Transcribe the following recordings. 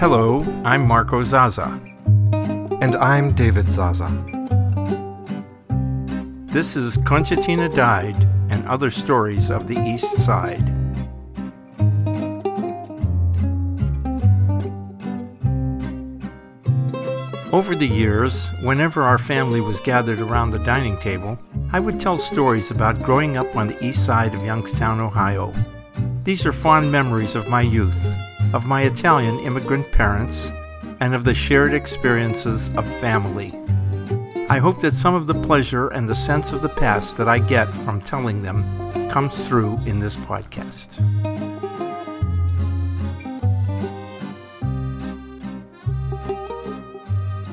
Hello, I'm Marco Zaza. And I'm David Zaza. This is Concertina Died and Other Stories of the East Side. Over the years, whenever our family was gathered around the dining table, I would tell stories about growing up on the east side of Youngstown, Ohio. These are fond memories of my youth, of my Italian immigrant parents, and of the shared experiences of family. I hope that some of the pleasure and the sense of the past that I get from telling them comes through in this podcast.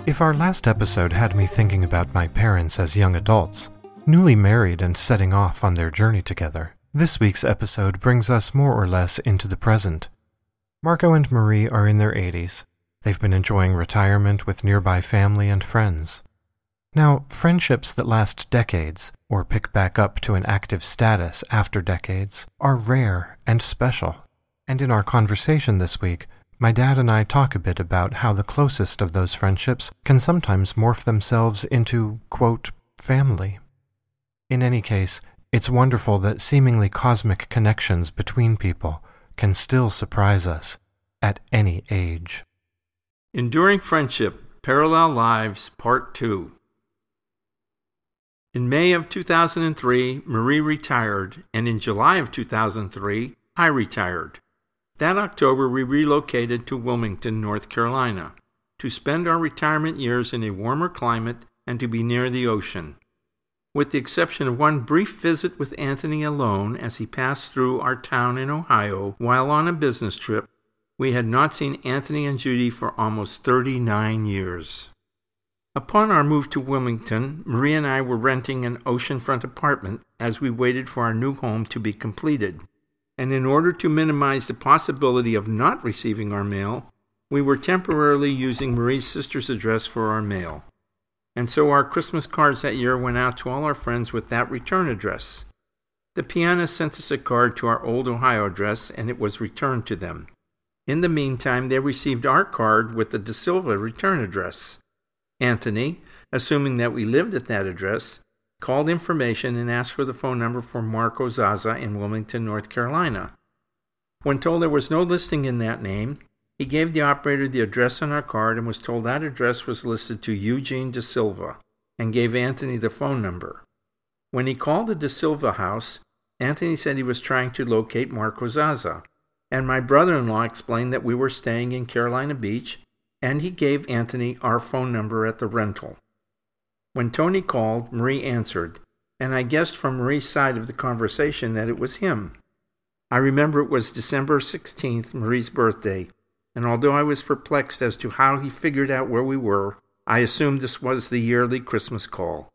If our last episode had me thinking about my parents as young adults, newly married and setting off on their journey together, this week's episode brings us more or less into the present. Marco and Marie are in their 80s. They've been enjoying retirement with nearby family and friends. Now, friendships that last decades, or pick back up to an active status after decades, are rare and special. And in our conversation this week, my dad and I talk a bit about how the closest of those friendships can sometimes morph themselves into, quote, family. In any case, it's wonderful that seemingly cosmic connections between people can still surprise us at any age. Enduring Friendship Parallel Lives Part 2 In May of 2003, Marie retired, and in July of 2003, I retired. That October, we relocated to Wilmington, North Carolina, to spend our retirement years in a warmer climate and to be near the ocean. With the exception of one brief visit with Anthony alone as he passed through our town in Ohio while on a business trip, we had not seen Anthony and Judy for almost 39 years. Upon our move to Wilmington, Marie and I were renting an oceanfront apartment as we waited for our new home to be completed and in order to minimize the possibility of not receiving our mail, we were temporarily using Marie's sister's address for our mail. And so our Christmas cards that year went out to all our friends with that return address. The Pianas sent us a card to our old Ohio address, and it was returned to them. In the meantime, they received our card with the De Silva return address. Anthony, assuming that we lived at that address, called information and asked for the phone number for Marco Zaza in Wilmington, North Carolina. When told there was no listing in that name, he gave the operator the address on our card and was told that address was listed to Eugene De Silva and gave Anthony the phone number. When he called the De Silva house, Anthony said he was trying to locate Marco Zaza, and my brother in law explained that we were staying in Carolina Beach, and he gave Anthony our phone number at the rental. When Tony called, Marie answered, and I guessed from Marie's side of the conversation that it was him. I remember it was December 16th, Marie's birthday, and although I was perplexed as to how he figured out where we were, I assumed this was the yearly Christmas call.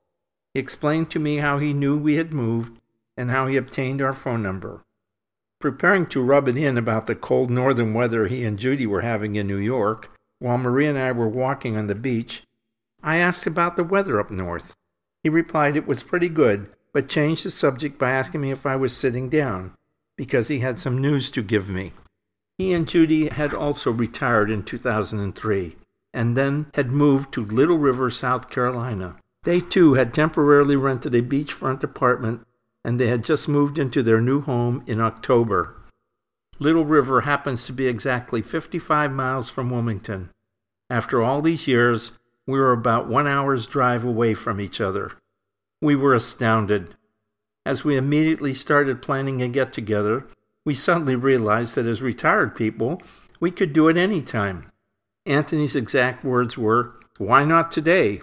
He explained to me how he knew we had moved and how he obtained our phone number. Preparing to rub it in about the cold northern weather he and Judy were having in New York, while Marie and I were walking on the beach, I asked about the weather up north. He replied it was pretty good, but changed the subject by asking me if I was sitting down, because he had some news to give me. He and Judy had also retired in 2003, and then had moved to Little River, South Carolina. They too had temporarily rented a beachfront apartment, and they had just moved into their new home in October. Little River happens to be exactly 55 miles from Wilmington. After all these years, we were about one hour's drive away from each other. We were astounded. As we immediately started planning a get together, we suddenly realized that as retired people, we could do it any time. Anthony's exact words were, Why not today?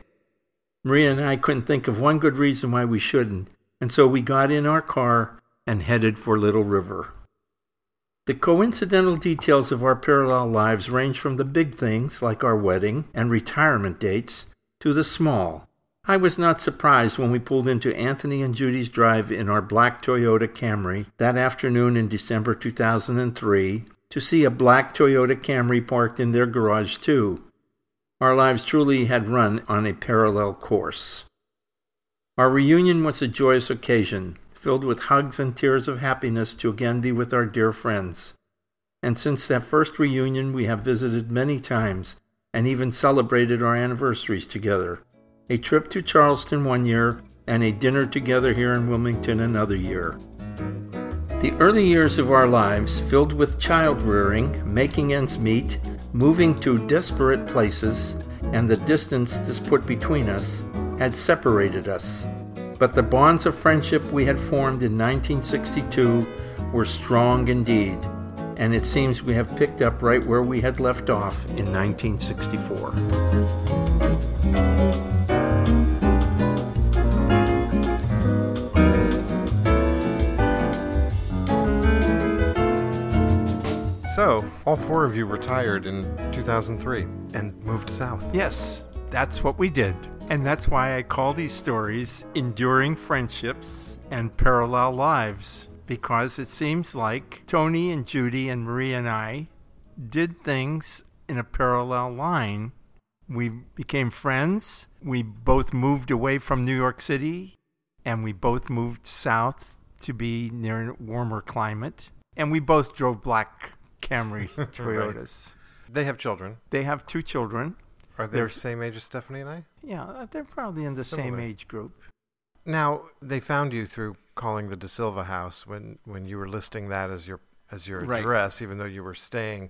Maria and I couldn't think of one good reason why we shouldn't, and so we got in our car and headed for Little River. The coincidental details of our parallel lives range from the big things, like our wedding and retirement dates, to the small. I was not surprised when we pulled into Anthony and Judy's drive in our black Toyota Camry that afternoon in December 2003 to see a black Toyota Camry parked in their garage, too. Our lives truly had run on a parallel course. Our reunion was a joyous occasion, filled with hugs and tears of happiness to again be with our dear friends. and since that first reunion, we have visited many times and even celebrated our anniversaries together. A trip to Charleston one year, and a dinner together here in Wilmington another year. The early years of our lives, filled with child rearing, making ends meet, moving to disparate places, and the distance this put between us, had separated us. But the bonds of friendship we had formed in 1962 were strong indeed, and it seems we have picked up right where we had left off in 1964. So, all four of you retired in 2003 and moved south. Yes, that's what we did. And that's why I call these stories Enduring Friendships and Parallel Lives, because it seems like Tony and Judy and Marie and I did things in a parallel line. We became friends. We both moved away from New York City, and we both moved south to be near a warmer climate. And we both drove black Camry Toyotas. They have children. They have two children. Are they They're- the same age as Stephanie and I? Yeah, uh, they're probably in the same age group. Now, they found you through calling the De Silva house when, when you were listing that as your as your Right. address, even though you were staying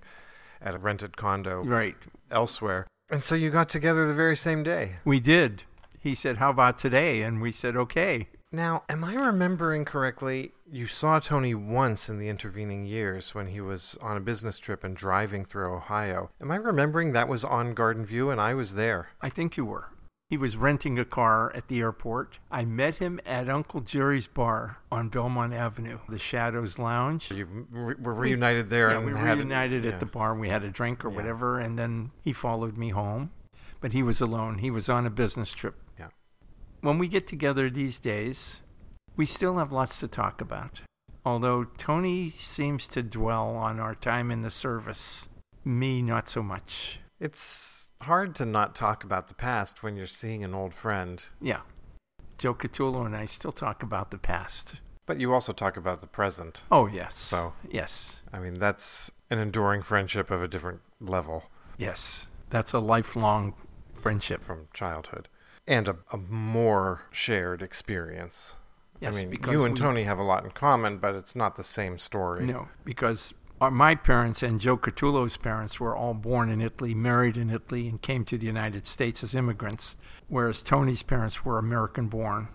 at a rented condo Right. elsewhere. And so you got together the very same day. We did. He said, How about today? And we said, Okay. Now, am I remembering correctly? You saw Tony once in the intervening years when he was on a business trip and driving through Ohio. Am I remembering that was on Garden View and I was there? I think you were. He was renting a car at the airport. I met him at Uncle Jerry's bar on Belmont Avenue, the Shadows Lounge. You re- were reunited there yeah, and we had reunited yeah. at the bar. and We had a drink or Yeah. whatever, and then he followed me home. But he was alone. He was on a business trip. Yeah. When we get together these days, we still have lots to talk about. Although Tony seems to dwell on our time in the service, me not so much. It's hard to not talk about the past when you're seeing an old friend, Yeah. Joe Catullo and I still talk about the past. but you also talk about the present. Oh, yes. So- yes. I mean, that's an enduring friendship of a different level Yes. That's a lifelong friendship. from childhood and a, a more shared experience. Yes, I mean, because you and we- Tony have a lot in common, but it's not the same story. No, because our, my parents and Joe Catullo's parents were all born in Italy, married in Italy, and came to the United States as immigrants, whereas Tony's parents were American born.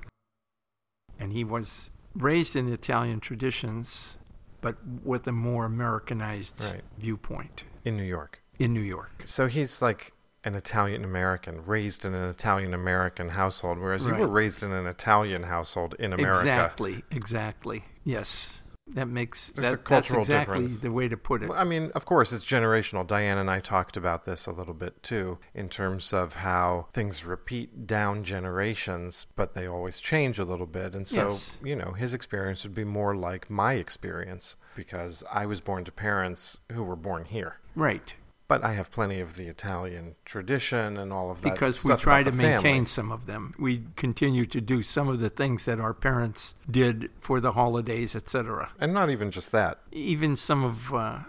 And he was raised in the Italian traditions, but with a more Americanized Right. viewpoint In New York. in New York. So he's like an Italian American, raised in an Italian American household, whereas you were raised in an Italian household in America. Exactly, exactly. Yes. That makes There's a that, cultural that's exactly difference. the way to put it. Well, I mean, of course, it's generational. Diane and I talked about this a little bit too, in terms of how things repeat down generations, but they always change a little bit. And so, Yes. you know, his experience would be more like my experience because I was born to parents who were born here. Right. But I have plenty of the Italian tradition and all of that. because we try to the family. maintain some of them. We continue to do some of the things that our parents did for the holidays, etc. And not even just that. Even some of uh,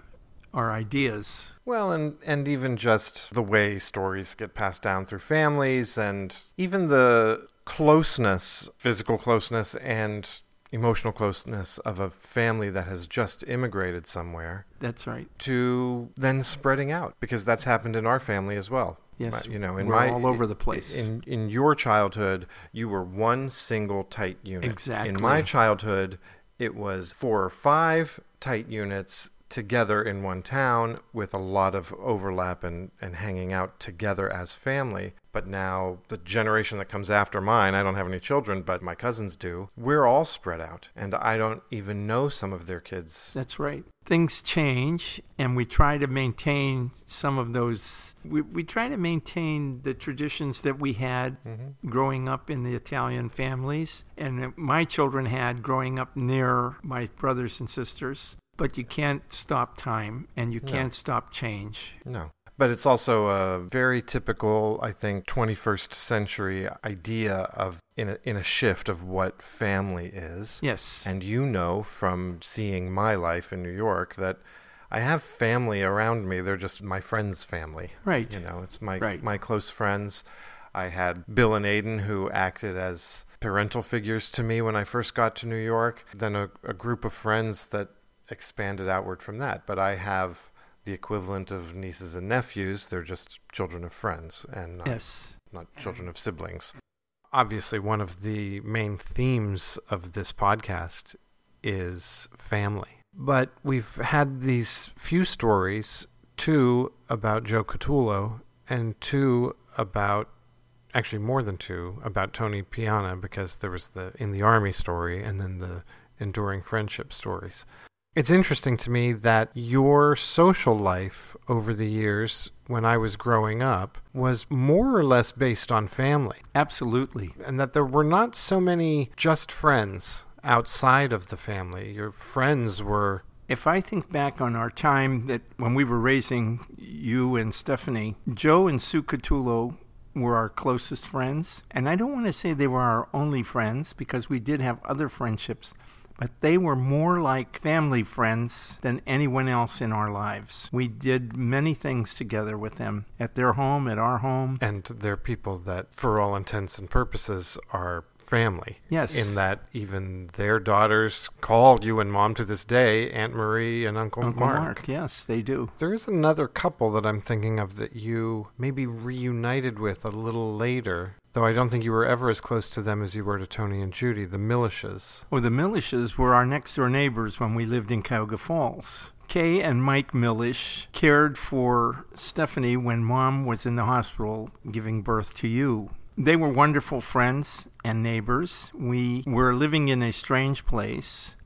our ideas. Well, and and even just the way stories get passed down through families, and even the closeness, physical closeness, and emotional closeness of a family that has just immigrated somewhere That's right. to then spreading out because that's happened in our family as well. Yes, My- you know, in we're my all over the place. In in your childhood, you were one single tight unit. Exactly. In my childhood, it was four or five tight units together in one town with a lot of overlap and, and hanging out together as family. But now, the generation that comes after mine, I don't have any children, but my cousins do, we're all spread out. And I don't even know some of their kids. That's right. Things change, and we try to maintain some of those. We, we try to maintain the traditions that we had mm-hmm. growing up in the Italian families, and my children had growing up near my brothers and sisters. But you can't stop time, and you No. can't stop change. No. But it's also a very typical, I think, 21st century idea of in a, in a shift of what family is. Yes. And you know from seeing my life in New York that I have family around me. They're just my friends' family. Right. You know, it's my Right. my close friends. I had Bill and Aiden who acted as parental figures to me when I first got to New York. Then a, a group of friends that expanded outward from that. But I have the equivalent of nieces and nephews. They're just children of friends and not, Yes. not children of siblings. Obviously, one of the main themes of this podcast is family. But we've had these few stories two about Joe Catullo and two about actually more than two about Tony Piana because there was the in the army story and then the enduring friendship stories. It's interesting to me that your social life over the years when I was growing up was more or less based on family Absolutely. and that there were not so many just friends outside of the family. Your friends were If I think back on our time that when we were raising you and Stephanie, Joe and Sue Catullo were our closest friends. And I don't want to say they were our only friends because we did have other friendships, but they were more like family friends than anyone else in our lives. We did many things together with them at their home, at our home. and they're people that for all intents and purposes are family. Yes. In that even their daughters call you and mom to this day Aunt Marie and Uncle, Uncle Mark. Yes, they do. There is another couple that I'm thinking of that you maybe reunited with a little later, though I don't think you were ever as close to them as you were to Tony and Judy, the Millishes. Well, the Millishes were our next door neighbors when we lived in Cuyahoga Falls. Kay and Mike Millish cared for Stephanie when mom was in the hospital giving birth to you. They were wonderful friends and neighbors. We were living in a strange place,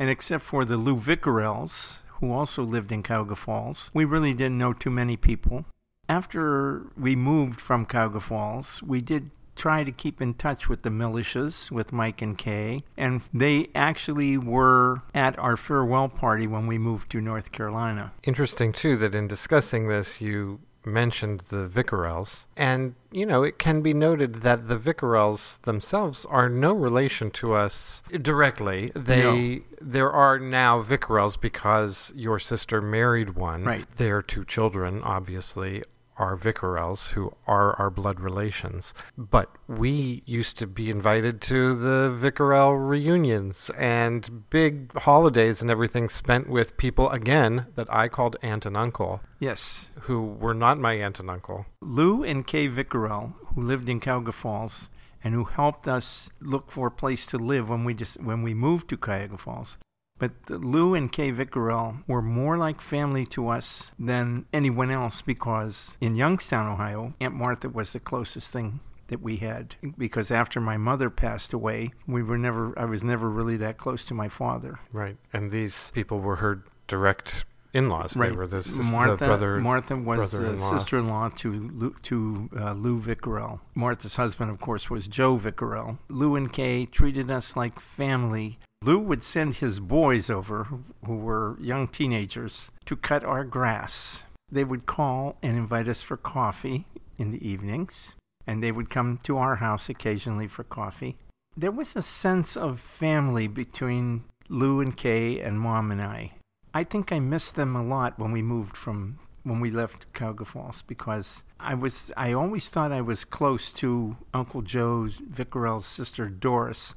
and except for the Lou Vicarels, who also lived in Cuyahoga Falls, we really didn't know too many people. After we moved from Cuyahoga Falls, we did try to keep in touch with the Millishes, with Mike and Kay, and they actually were at our farewell party when we moved to North Carolina. Interesting, too, that in discussing this, you mentioned the Vicarels. And, you know, it can be noted that the Vicarels themselves are no relation to us directly. They there are now Vicarels because your sister married one. Right. Their two children, obviously, are Vicarels, who are our blood relations. But we used to be invited to the Vicarel reunions and big holidays and everything spent with people, again, that I called aunt and uncle, Yes, who were not my aunt and uncle. Lou and Kay Vicarel, who lived in Cuyahoga Falls and who helped us look for a place to live when we just when we moved to Cuyahoga Falls. But Lou and Kay Vicarel were more like family to us than anyone else because in Youngstown, Ohio, Aunt Martha was the closest thing that we had because after my mother passed away, we were never I was never really that close to my father. Right. And these people were her direct in laws. They were the, sis- Martha, the brother. Martha was the sister-in-law to Lou, to uh, Lou Vicarel. Martha's husband, of course, was Joe Vicarel. Lou and Kay treated us like family. Lou would send his boys over, who- were young teenagers, to cut our grass. They would call and invite us for coffee in the evenings, and they would come to our house occasionally for coffee. There was a sense of family between Lou and Kay and Mom and I. I think I missed them a lot when we moved from when we left Cuyahoga Falls because I was I always thought I was close to Uncle Joe's Vicarel's sister Doris,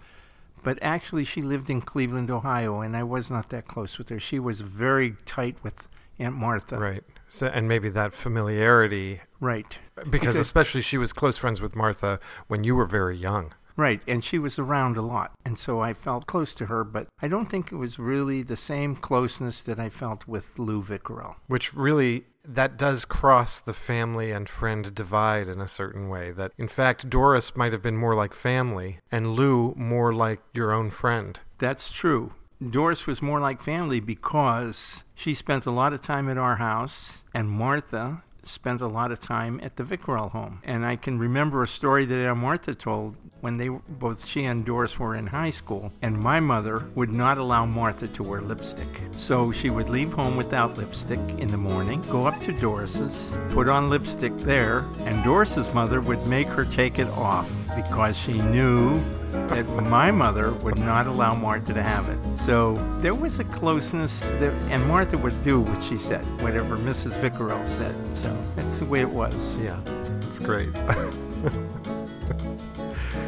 but actually she lived in Cleveland, Ohio, and I was not that close with her. She was very tight with Aunt Martha. Right. So, and maybe that familiarity, Right. because, Because- especially she was close friends with Martha when you were very young. Right, and she was around a lot, and so I felt close to her, but I don't think it was really the same closeness that I felt with Lou Vicarel. which really that does cross the family and friend divide in a certain way that in fact Doris might have been more like family and Lou more like your own friend That's true. Doris was more like family because she spent a lot of time at our house, and Martha spent a lot of time at the Vicarel home. And I can remember a story that Aunt Martha told when they both she and Doris were in high school, and my mother would not allow Martha to wear lipstick. So she would leave home without lipstick in the morning, go up to Doris's, put on lipstick there, and Doris's mother would make her take it off because she knew that my mother would not allow Martha to have it. So there was a closeness, there, and Martha would do what she said, whatever Mrs. Vicarel said. So that's the way it was. Yeah, it's great.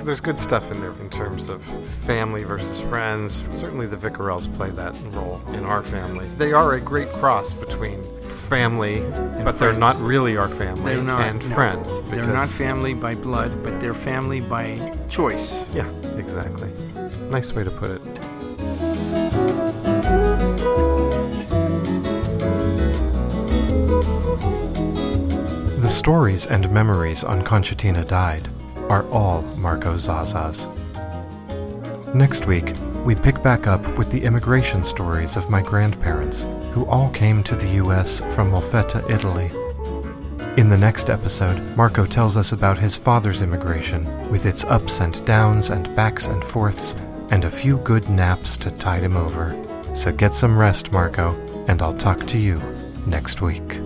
There's good stuff in there in terms of family versus friends. Certainly the Vicarels play that role in our family. They are a great cross between family, And but they're not really our family, They're not, and no. friends. They're not family by blood, but they're family by choice. Yeah, exactly. Nice way to put it. The stories and memories on Concertina Died are all Marco Zazas. Next week, we pick back up with the immigration stories of my grandparents, who all came to the U.S. from Molfetta, Italy. In the next episode, Marco tells us about his father's immigration, with its ups and downs and backs and forths, and a few good naps to tide him over. So get some rest, Marco, and I'll talk to you next week.